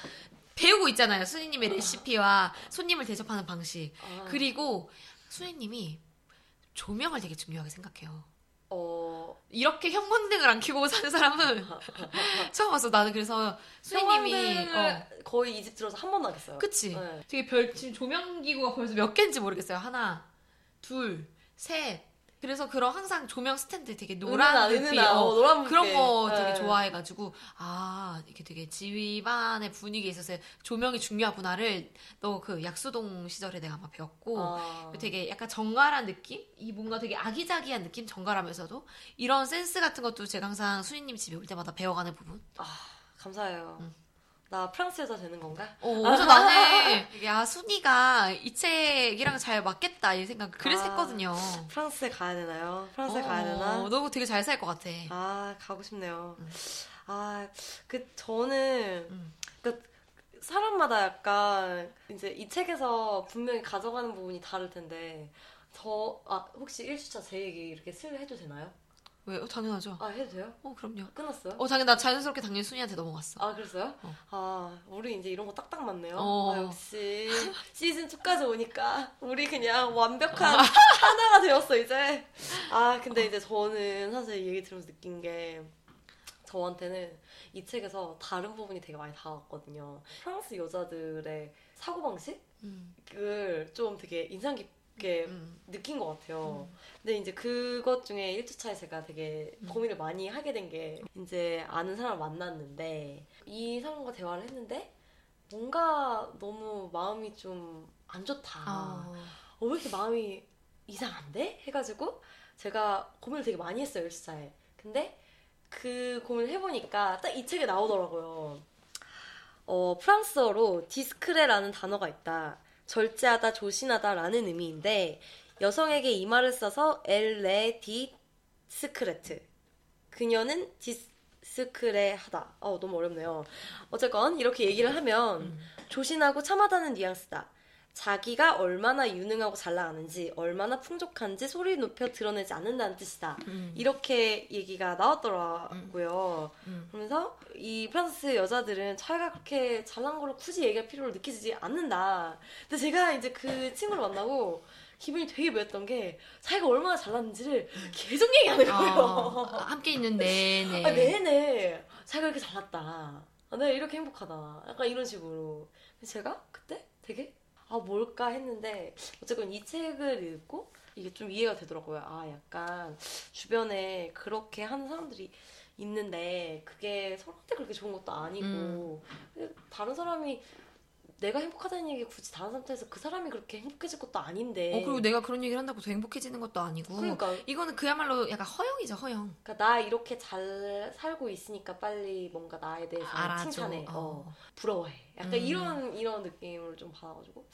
배우고 있잖아요. 수니님의 레시피와 손님을 대접하는 방식. 아. 그리고 수희님이 조명을 되게 중요하게 생각해요. 어, 이렇게 형광등을 안 켜고 사는 사람은 처음 봤어. 나는 그래서 수희님이 어, 거의 이 집 들어서 한 번도 안 했어요. 그치? 네. 되게 별 지금 조명 기구가 벌써 몇 개인지 모르겠어요. 하나, 둘, 셋. 그래서 그런 항상 조명 스탠드 되게 노란 은은한, 불빛, 은은한, 어, 어, 노란 그런. 거 되게 네. 좋아해가지고 아 이게 되게 집안의 분위기에 있어서 조명이 중요하구나를 너 그 약수동 시절에 내가 아마 배웠고 아. 되게 약간 정갈한 느낌? 이 뭔가 되게 아기자기한 느낌? 정갈하면서도 이런 센스 같은 것도 제가 항상 수인님 집에 올 때마다 배워가는 부분. 감사해요. 응. 나 프랑스 여자 되는 건가? 어, 그래서 나는 야 순이가 이 책이랑 잘 맞겠다 이 생각 그래서 아. 했거든요. 프랑스에 가야 되나요? 프랑스에 어, 가야 되나? 너 되게 잘 살 것 같아. 아, 가고 싶네요. 음. 아, 그, 저는, 음. 그, 사람마다 약간, 이제 이 책에서 분명히 가져가는 부분이 다를 텐데, 저, 아, 혹시 1주차 제 얘기 이렇게 슬 해도 되나요? 왜? 어, 당연하죠. 아, 해도 돼요? 어 그럼요. 끝났어요? 어 당연 나 자연스럽게 당연히 순이한테 넘어갔어. 아, 그랬어요? 어. 아, 우리 이제 이런 거 딱딱 맞네요. 어. 아, 역시, 시즌 2까지 오니까, 우리 그냥 완벽한 하나가 되었어, 이제. 아, 근데 이제 저는 사실 이 얘기 들으면서 느낀 게, 저한테는 이 책에서 다른 부분이 되게 많이 다가왔거든요. 프랑스 여자들의 사고방식을 음. 좀 되게 인상 깊 게 음. 느낀 것 같아요. 근데 이제 그것 중에 1주차에 제가 되게 음. 고민을 많이 하게 된 게 이제 아는 사람을 만났는데 이 사람과 대화를 했는데 뭔가 너무 마음이 좀 안 좋다. 아. 어, 왜 이렇게 마음이 이상한데? 해가지고 제가 고민을 되게 많이 했어요, 1주차에. 근데 그 고민을 해보니까 딱 이 책에 나오더라고요. 어, 프랑스어로 discret라는 단어가 있다. 절제하다, 조신하다라는 의미인데 여성에게 이 말을 써서 elle est discrète. 그녀는 discret하다. 어, 너무 어렵네요. 어쨌건 이렇게 얘기를 하면 음. 조신하고 참하다는 뉘앙스다. 자기가 얼마나 유능하고 잘 나가는지, 얼마나 풍족한지 소리 높여 드러내지 않는다는 뜻이다. 음. 이렇게 얘기가 나왔더라고요. 음. 그러면서 이 프랑스 여자들은 자기가 그렇게 잘난 거를 굳이 얘기할 필요를 느끼지 않는다. 근데 제가 이제 그 친구를 만나고 기분이 되게 묘했던 게 자기가 얼마나 잘났는지를 계속 얘기하는 거예요. 어, 함께 있는 내내. 아, 네네. 자기가 이렇게 잘났다. 아, 내가 이렇게 행복하다. 약간 이런 식으로. 제가 그때 되게 아 뭘까 했는데 어쨌건 이 책을 읽고 이게 좀 이해가 되더라고요. 아 약간 주변에 그렇게 하는 사람들이 있는데 그게 서로한테 그렇게 좋은 것도 아니고 다른 사람이 내가 행복하다는 얘기 굳이 다른 사람한테 해서 그 사람이 그렇게 행복해질 것도 아닌데 어 그리고 내가 그런 얘기를 한다고 더 행복해지는 것도 아니고. 그러니까 이거는 그야말로 약간 허영이죠 허영. 그러니까 나 이렇게 잘 살고 있으니까 빨리 뭔가 나에 대해서 알아줘. 칭찬해. 어. 어. 부러워해. 약간 음. 이런 이런 느낌을 좀 받아가지고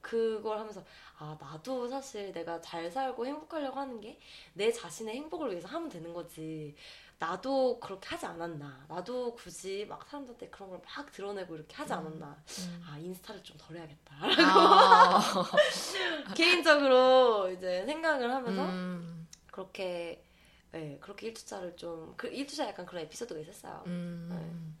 그걸 하면서 아 나도 사실 내가 잘 살고 행복하려고 하는 게 내 자신의 행복을 위해서 하면 되는 거지. 나도 그렇게 하지 않았나. 나도 굳이 막 사람들한테 그런 걸 막 드러내고 이렇게 하지 않았나. 음. 아 인스타를 좀 덜 해야겠다. 아. 개인적으로 이제 생각을 하면서 음. 그렇게 네, 그렇게 1주차를 좀그 1주차 약간 그런 에피소드가 있었어요. 음.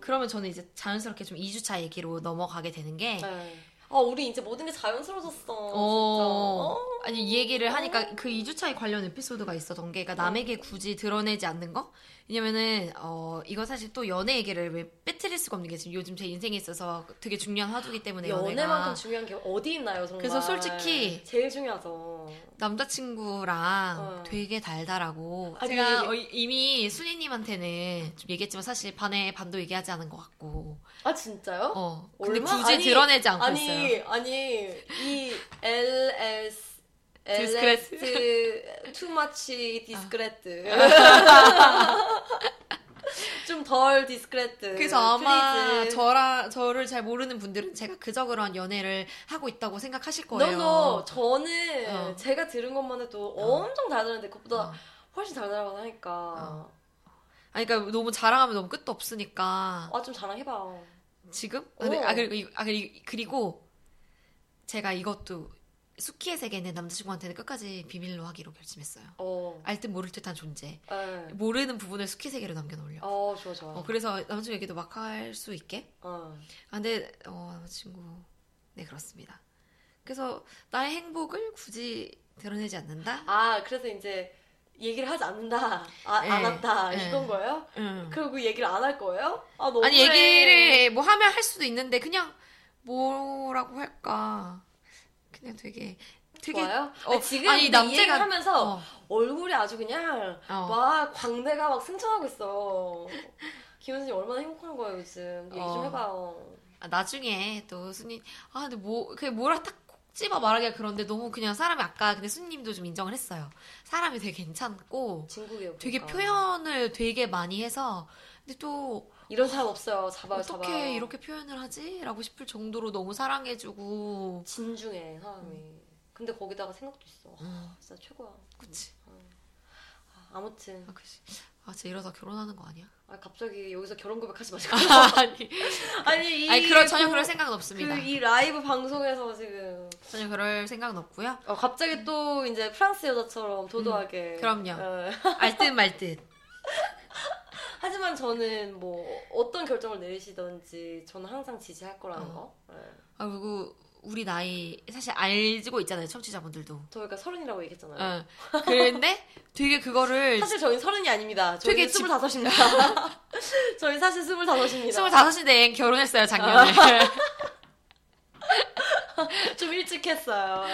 그러면 저는 이제 자연스럽게 좀 2주차 얘기로 넘어가게 되는 게 네. 아, 우리 이제 모든 게 자연스러워졌어. 어, 진짜. 아니 이 얘기를 하니까 그 2주차에 관련 에피소드가 있었던 게 그러니까 남에게 굳이 드러내지 않는 거? 왜냐면은 어 이거 사실 또 연애 얘기를 왜 빼뜨릴 수가 없는 게 지금 요즘 제 인생에 있어서 되게 중요한 화두기 때문에 연애만큼 중요한 게 어디 있나요, 정말. 그래서 솔직히 제일 중요하죠. 남자친구랑 어. 되게 달달하고 아니, 제가 어, 이미 순이님한테는 좀 얘기했지만 사실 반에 반도 얘기하지 않은 것 같고 아, 진짜요? 어 근데 얼마? 굳이 아니, 드러내지 않고 아니, 있어요. 아니, 이 LS 디스크레트. Too much 아. 좀 덜 discrète. 그래서 아마 please. 저라 저를 잘 모르는 분들은 제가 그저 그런 연애를 하고 있다고 생각하실 거예요. 너 너 저는 어. 제가 들은 것만 해도 어. 엄청 달달한데 그것보다 어. 훨씬 달달하고 하니까 어. 아니 그러니까 너무 자랑하면 너무 끝도 없으니까 아 좀 자랑해봐. 지금 아, 어. 아 그리고 이- 아 그리- 그리고 제가 이것도 수키의 세계는 남자친구한테는 끝까지 비밀로 하기로 결심했어요. 어. 알듯 모를 듯한 존재. 에. 모르는 부분을 수키 세계로 남겨놓으려. 어 좋아 좋아. 어, 그래서 남자친구 얘기도 막 할 수 있게. 어. 아, 근데 어, 남자친구 네, 그렇습니다. 그래서 나의 행복을 굳이 드러내지 않는다? 아 그래서 이제 얘기를 하지 않는다. 아, 네. 안 한다. 네. 이건 거예요? 응. 그리고 얘기를 안 할 거예요? 아 너무 아니, 얘기를 뭐 하면 할 수도 있는데, 그냥 뭐라고 할까. 그냥 되게, 되게. 좋아요? 어, 지금 아니, 남자가- 하면서 어, 얼굴이 아주 그냥 어. 막 광대가 막 승천하고 있어. 김현수님 얼마나 행복한 거예요 요즘? 얘기 좀 어. 해봐요. 아, 나중에 또 순이 아 근데 뭐 그게 뭐라 딱콕 집어 말하기가 그런데 너무 그냥 사람이 아까 근데 순님도 좀 인정을 했어요. 사람이 되게 괜찮고 진국이에요. 되게 그러니까. 표현을 되게 많이 해서 근데 또 이런 사람 없어요. 잡아요, 어떻게 잡아요. 이렇게 표현을 하지? 라고 싶을 정도로 너무 사랑해주고 진중해 사람이. 근데 거기다가 생각도 있어. 와, 음, 진짜 최고야. 그치. 아, 아무튼 아, 그치. 아, 진짜 이러다 결혼하는 거 아니야? 아, 갑자기 여기서 결혼 고백하지 마시고. 아니, 아니 이 아니 그럴 전혀 고- 그럴 생각은 없습니다. 그 이 라이브 방송에서 지금 전혀 그럴 생각은 없고요. 어, 갑자기 또 이제 프랑스 여자처럼 도도하게. 음, 그럼요. 어. 알듯 말 듯. 하지만 저는 뭐 어떤 결정을 내리시던지 저는 항상 지지할 거라는 어. 거. 네. 아, 그리고 우리 나이 사실 알고 있잖아요, 청취자분들도. 저희가 서른이라고 얘기했잖아요. 어. 그런데 되게 그거를 사실 저희 서른이 아닙니다. 저희 되게 스물다섯입니다. 저희 사실 스물다섯입니다. 25인데 결혼했어요, 작년에. 좀 일찍 했어요.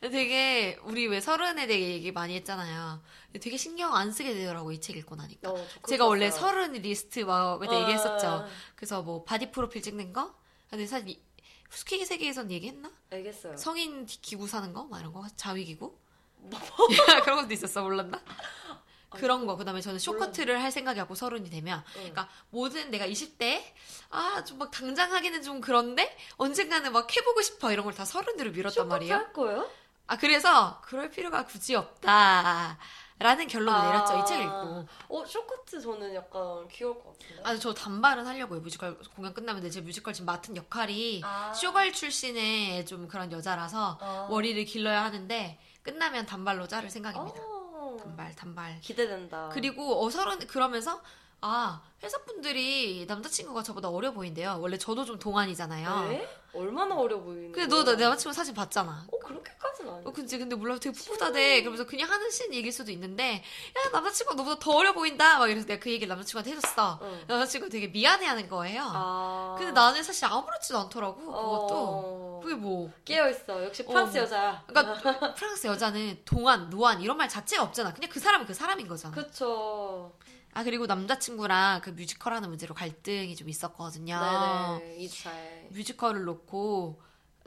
네. 되게 우리 왜 서른에 대해 얘기 많이 했잖아요. 되게 신경 안 쓰게 되더라고 이 책 읽고 나니까. 어, 제가 원래. 서른 리스트 막 그때 어, 얘기했었죠. 그래서 뭐 바디 프로필 찍는 거. 근데 사실 이- 스키 세계에선 얘기했나? 알겠어요. 성인 기구 사는 거, 막 이런 거, 자위 기구. 뭐? 그런 것도 있었어, 몰랐나? 그런 거. 그다음에 저는 쇼커트를 할 생각이고 서른이 되면, 응. 그러니까 모든 내가 20대 아 좀 막 당장 하기는 좀 그런데 언젠가는 막 해보고 싶어 이런 걸 다 서른으로 미뤘단 말이에요. 할 거예요? 아 그래서 그럴 필요가 굳이 없다 라는 결론을 아. 내렸죠 이 책 읽고. 어, 쇼커트 저는 약간 귀여울 것 같은데. 아 저 단발은 하려고요 뮤지컬 공연 끝나면 근데 제 뮤지컬 지금 맡은 역할이 아. 쇼걸 출신의 좀 그런 여자라서 아. 머리를 길러야 하는데 끝나면 단발로 자를 생각입니다. 어. 단발 단발. 기대된다. 그리고 어 서른 그러면서 아 회사 분들이 남자친구가 저보다 어려 보인대요. 원래 저도 좀 동안이잖아요. 네? 얼마나 어려 보이는 근데 너? 내 남자친구 사진 봤잖아. 어, 그렇게까지는 아니야. 어, 근데, 근데 몰라 되게 풋풋하대. 그러면서 그냥 하는 씬 얘기일 수도 있는데, 야, 남자친구가 너보다 더 어려 보인다. 막 이래서 내가 그 얘기를 남자친구한테 해줬어. 응. 남자친구가 되게 미안해 하는 거예요. 아. 근데 나는 사실 아무렇지도 않더라고, 그것도. 어. 그게 뭐. 깨어 있어. 역시 프랑스 어. 여자야. 그러니까 프랑스 여자는 동안, 노안 이런 말 자체가 없잖아. 그냥 그 사람은 그 사람인 거잖아. 그쵸. 아, 그리고 남자친구랑 그 뮤지컬 하는 문제로 갈등이 좀 있었거든요. 네네. 이차에. 뮤지컬을 놓고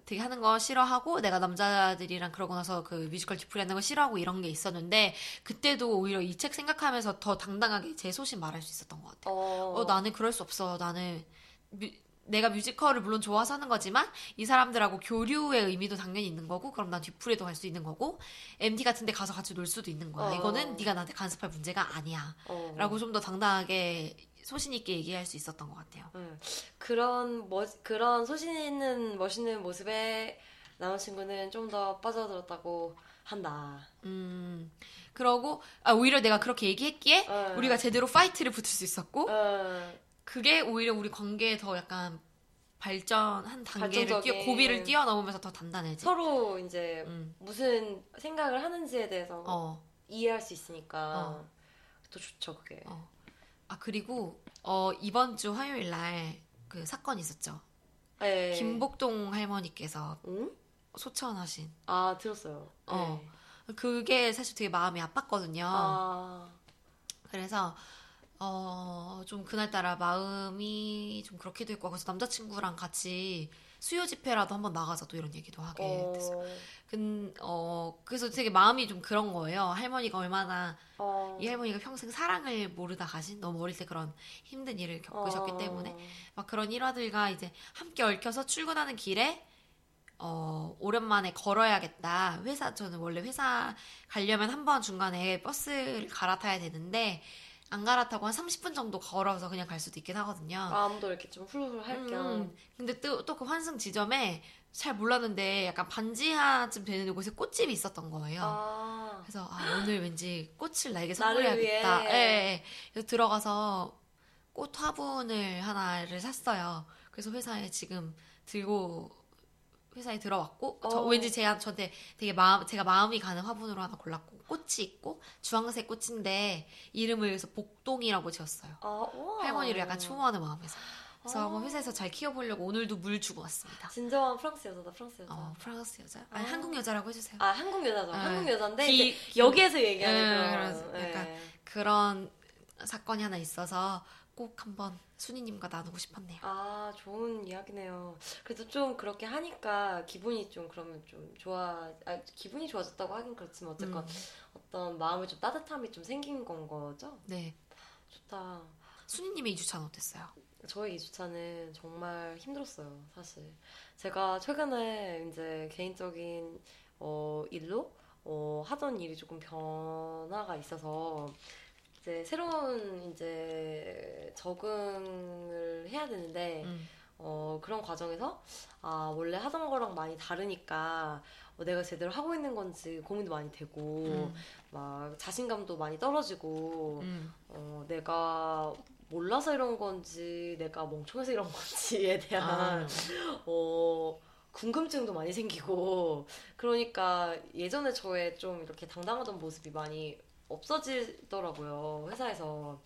되게 하는 거 싫어하고 내가 남자들이랑 그러고 나서 그 뮤지컬 뒤풀이 하는 거 싫어하고 이런 게 있었는데 그때도 오히려 이 책 생각하면서 더 당당하게 제 소신 말할 수 있었던 것 같아요. 어. 어, 나는 그럴 수 없어. 나는 뮤- 내가 뮤지컬을 물론 좋아서 하는 거지만 이 사람들하고 교류의 의미도 당연히 있는 거고 그럼 난 뒤풀이도 갈 수 있는 거고 MT 같은 데 가서 같이 놀 수도 있는 거야. 어. 이거는 네가 나한테 간섭할 문제가 아니야. 어. 라고 좀 더 당당하게 소신 있게 얘기할 수 있었던 것 같아요. 응. 그런 멋 그런 소신 있는 멋있는 모습에 남자친구는 좀 더 빠져들었다고 한다. 음, 그러고, 아, 오히려 내가 그렇게 얘기했기에, 어. 우리가 제대로 파이트를 붙을 수 있었고, 어. 그게 오히려 우리 관계에 더 약간 발전한 단계를 뛰어. 고비를 뛰어넘으면서 더 단단해지. 서로 이제 음, 무슨 생각을 하는지에 대해서 어, 이해할 수 있으니까 어. 또 좋죠 그게. 어. 아, 그리고, 어, 이번 주 화요일 날, 그 사건 있었죠. 네. 김복동 할머니께서 응? 소천하신. 아 들었어요. 어. 네. 그게 사실 되게 마음이 아팠거든요. 아. 그래서 어, 좀 그날따라 마음이 좀 그렇기도 했고 그래서 남자친구랑 같이 수요 집회라도 한번 나가자 또 이런 얘기도 하게 됐어요. 어. 근, 어, 그래서 되게 마음이 좀 그런 거예요. 할머니가 얼마나 어. 이 할머니가 평생 사랑을 모르다 가신 너무 어릴 때 그런 힘든 일을 겪으셨기 어. 때문에 막 그런 일화들과 이제 함께 얽혀서 출근하는 길에 어, 오랜만에 걸어야겠다. 회사, 저는 원래 회사 가려면 한 번 중간에 버스를 갈아타야 되는데, 안 갈아타고 한 30분 정도 걸어서 그냥 갈 수도 있긴 하거든요. 마음도 이렇게 좀 훌훌 할 겸. 음, 근데 또, 또 그 환승 지점에 잘 몰랐는데 약간 반지하쯤 되는 곳에 꽃집이 있었던 거예요. 아. 그래서 아, 오늘 왠지 꽃을 나에게 선물해야겠다. 위해. 예, 예. 그래서 들어가서 꽃 화분을 하나를 샀어요. 그래서 회사에 지금 들고 회사에 들어왔고 저 어. 왠지 제가 저한테 되게 마음 제가 마음이 가는 화분으로 하나 골랐고 꽃이 있고 주황색 꽃인데 이름을 그래서 복동이라고 지었어요. 아, 우와. 할머니를 약간 추모하는 마음에서. 그래서 아. 한번 회사에서 잘 키워보려고 오늘도 물 주고 왔습니다. 진정한 프랑스 여자다, 프랑스 여자. 어, 프랑스 여자? 아니, 아. 한국 여자라고 해주세요. 아, 한국 여자죠. 네. 한국 여자인데 기- 이제 여기에서 얘기하는 음, 그런 네. 약간 그런 사건이 하나 있어서 꼭 한번 순이님과 나누고 싶었네요. 아, 좋은 이야기네요. 그래도 좀 그렇게 하니까 기분이 좀 그러면 좀 좋아, 아, 기분이 좋아졌다고 하긴 그렇지만 어쨌건 음, 어떤 마음에 좀 따뜻함이 좀 생긴 건 거죠? 네. 좋다. 순이님의 2주차는 어땠어요? 저의 2주차는 정말 힘들었어요, 사실. 제가 최근에 이제 개인적인 어, 일로 어, 하던 일이 조금 변화가 있어서 이제 새로운 이제 적응을 해야 되는데 음. 어, 그런 과정에서 아, 원래 하던 거랑 많이 다르니까 어, 내가 제대로 하고 있는 건지 고민도 많이 되고 음. 막 자신감도 많이 떨어지고 음. 어, 내가 몰라서 이런 건지 내가 멍청해서 이런 건지에 대한 아, 어, 궁금증도 많이 생기고 그러니까 예전에 저의 좀 이렇게 당당하던 모습이 많이 없어지더라고요 회사에서.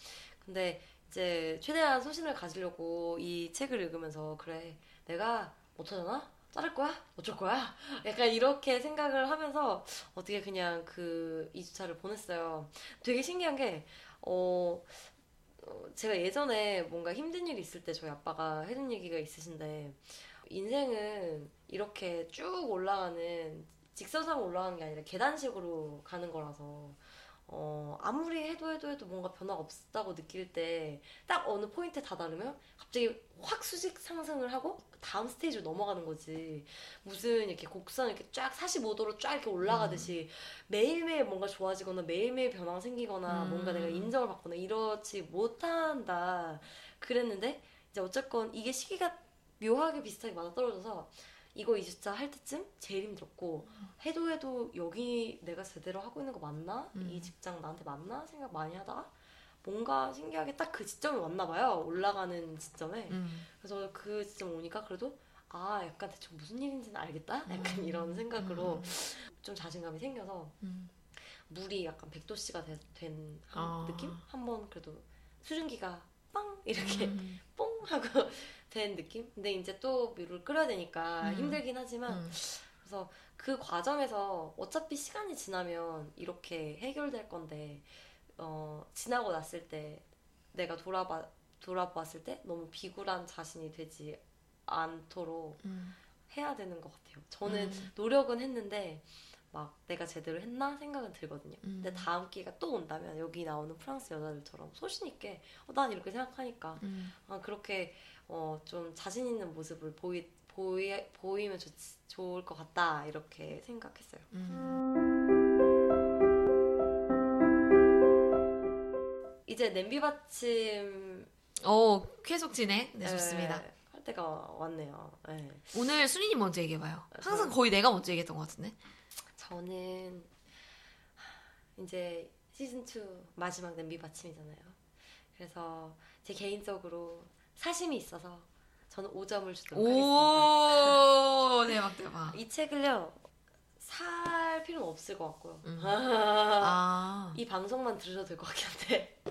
근데 이제 최대한 소신을 가지려고 이 책을 읽으면서 그래 내가 못하잖아 자를 거야? 어쩔 거야? 약간 이렇게 생각을 하면서 어떻게 그냥 그 2주차를 보냈어요. 되게 신기한 게 어, 어, 제가 예전에 뭔가 힘든 일이 있을 때 저희 아빠가 해준 얘기가 있으신데 인생은 이렇게 쭉 올라가는 직선상으로 올라가는 게 아니라 계단식으로 가는 거라서 어, 아무리 해도 해도 해도 뭔가 변화가 없다고 느낄 때 딱 어느 포인트에 다다르면 갑자기 확 수직 상승을 하고 다음 스테이지로 넘어가는 거지. 무슨 이렇게 곡선 이렇게 쫙 45도로 쫙 이렇게 올라가듯이 매일매일 뭔가 좋아지거나 매일매일 변화가 생기거나 음. 뭔가 내가 인정을 받거나 이렇지 못한다. 그랬는데 이제 어쨌건 이게 시기가 묘하게 비슷하게 맞아떨어져서 이거 2주차 할 때쯤 제일 힘들었고 해도 해도 여기 내가 제대로 하고 있는 거 맞나? 음. 이 직장 나한테 맞나? 생각 많이 하다가 뭔가 신기하게 딱 그 지점이 왔나 봐요 올라가는 지점에 음. 그래서 그 지점 오니까 그래도 아 약간 대충 무슨 일인지는 알겠다 약간 음. 이런 생각으로 음. 좀 자신감이 생겨서 음. 물이 약간 100도씨가 된한 아. 느낌? 한번 그래도 수증기가 빵 이렇게 음. 뽕 하고 된 느낌? 근데 이제 또 물을 끓여야 되니까 음. 힘들긴 하지만 음. 그래서 그 과정에서 어차피 시간이 지나면 이렇게 해결될 건데 어, 지나고 났을 때 내가 돌아봐 돌아봤을 때 너무 비굴한 자신이 되지 않도록 음. 해야 되는 것 같아요. 저는 음. 노력은 했는데 막 내가 제대로 했나 생각은 들거든요. 음. 근데 다음 기회가 또 온다면 여기 나오는 프랑스 여자들처럼 소신 있게 어, 난 이렇게 생각하니까 음. 아, 그렇게 어, 좀 자신 있는 모습을 보이, 보이, 보이면 좋, 좋을 것 같다 이렇게 생각했어요. 음. 이제 냄비 받침 오, 계속 진행. 네, 좋습니다. 예, 할 때가 왔네요. 예. 오늘 순이님 먼저 얘기해봐요. 항상 저- 거의 내가 먼저 얘기했던 것 같은데. 저는 이제 시즌 2 마지막 냄비 받침이잖아요. 그래서 제 개인적으로 사심이 있어서 저는 5점을 주도록 하겠습니다. 오, 대박, 대박. 이 책을요 살 필요는 없을 것 같고요. 음. 아, 이 방송만 들으셔도 될 것 같긴 한데.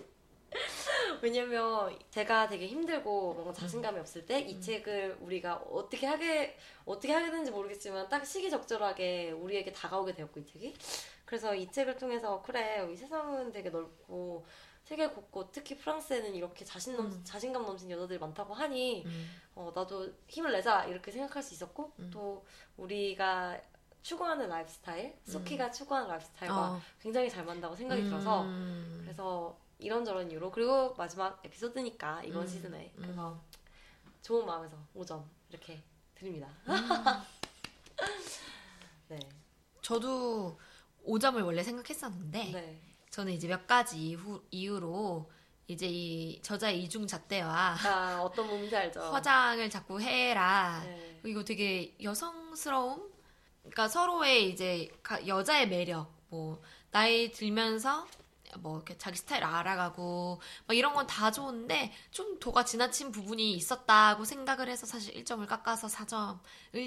왜냐면 제가 되게 힘들고 뭔가 자신감이 없을 때이 책을 우리가 어떻게 하게 어떻게 하게 되는지 모르겠지만 딱 시기적절하게 우리에게 다가오게 되었고 이 책이 그래서 이 책을 통해서 그래 이 세상은 되게 넓고 세계 곳곳 특히 프랑스에는 이렇게 자신 넘, 음. 자신감 넘치는 여자들이 많다고 하니 음. 어, 나도 힘을 내자 이렇게 생각할 수 있었고 음. 또 우리가 추구하는 라이프 스타일 수키가 추구하는 라이프 스타일과 어. 굉장히 잘 맞는다고 생각이 들어서 음. 그래서 이런저런 이유로 그리고 마지막 에피소드니까 이번 음. 시즌에 음. 그래서 좋은 마음에서 5점 이렇게 드립니다. 네. 저도 5점을 원래 생각했었는데, 네. 저는 이제 몇 가지 이후, 이유로 이제 이 저자의 이중 잣대와 아 어떤 뭔지 알죠? 화장을 자꾸 해라. 네. 그리고 되게 여성스러움? 그러니까 서로의 이제 가- 여자의 매력, 뭐, 나이 들면서 뭐 이렇게 자기 스타일 알아가고 막 이런 건 다 좋은데 좀 도가 지나친 부분이 있었다고 생각을 해서 사실 1점을 깎아서 4점을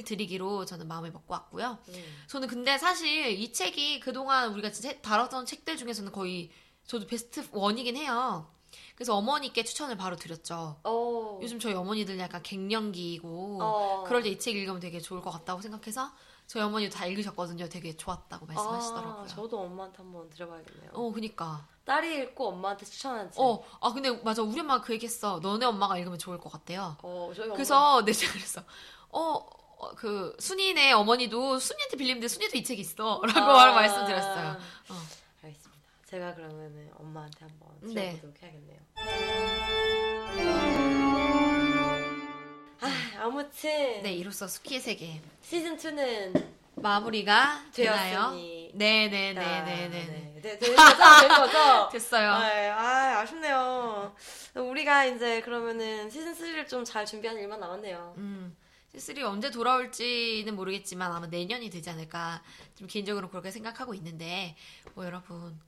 드리기로 저는 마음을 먹고 왔고요. 음. 저는 근데 사실 이 책이 그동안 우리가 진짜 다뤘던 책들 중에서는 거의 저도 베스트 원이긴 해요. 그래서 어머니께 추천을 바로 드렸죠. 어. 요즘 저희 어머니들 약간 갱년기이고 어. 그럴 때 이 책 읽으면 되게 좋을 것 같다고 생각해서 저희 어머니도 다 읽으셨거든요. 되게 좋았다고 말씀하시더라고요. 아, 저도 엄마한테 한번 드려봐야겠네요. 어, 그니까. 딸이 읽고 엄마한테 추천한 책. 어, 아 근데 맞아 우리 엄마가 그 얘기했어. 너네 엄마가 읽으면 좋을 것 같대요. 어, 저희. 그래서 내 제가 그랬어. 어, 어, 그 순이네 어머니도 순이한테 빌리는데 순이도 이 책 있어라고 아. 말씀드렸어요. 어. 알겠습니다. 제가 그러면은 엄마한테 한번 네. 드려보도록 해야겠네요. 아, 아무튼 네, 이로써 스키의 세계 시즌 2는 마무리가 되나요? 되었으니 네, 네, 네, 아, 네, 네, 네. 네, 네, 된 거죠? 된 거죠? 됐어요. 네, 아, 아쉽네요. 우리가 이제 그러면은 시즌 3를 좀 잘 준비하는 일만 남았네요. 음. C3 언제 돌아올지는 모르겠지만 아마 내년이 되지 않을까 좀 개인적으로 그렇게 생각하고 있는데 뭐 여러분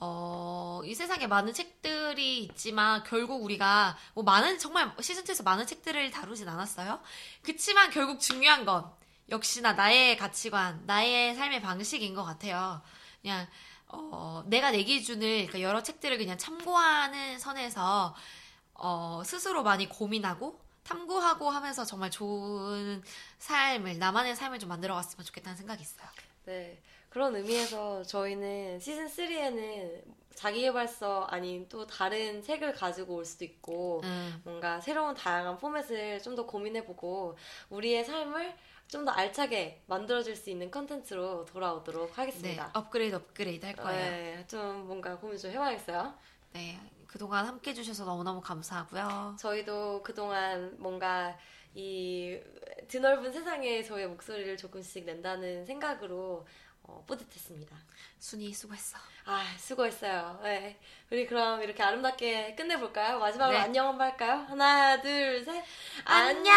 어, 이 세상에 많은 책들이 있지만 결국 우리가 뭐 많은 정말 시즌2에서 많은 책들을 다루진 않았어요. 그치만 결국 중요한 건 역시나 나의 가치관, 나의 삶의 방식인 것 같아요. 그냥 어, 내가 내 기준을 그러니까 여러 책들을 그냥 참고하는 선에서 어, 스스로 많이 고민하고 탐구하고 하면서 정말 좋은 삶을 나만의 삶을 좀 만들어갔으면 좋겠다는 생각이 있어요. 네. 그런 의미에서 저희는 시즌 3에는 자기개발서 아닌 또 다른 책을 가지고 올 수도 있고 음, 뭔가 새로운 다양한 포맷을 좀 더 고민해보고 우리의 삶을 좀 더 알차게 만들어줄 수 있는 컨텐츠로 돌아오도록 네, 하겠습니다. 업그레이드 업그레이드 할 거예요. 네, 좀 뭔가 고민 좀 해봐야겠어요. 네, 그동안 함께 해주셔서 너무너무 감사하고요. 저희도 그동안 뭔가 이 드넓은 세상에 저의 목소리를 조금씩 낸다는 생각으로 어, 뿌듯했습니다. 순이 수고했어. 아, 수고했어요. 네. 우리 그럼 이렇게 아름답게 끝내볼까요? 마지막으로 네. 안녕 한번 할까요? 하나, 둘, 셋. 안녕!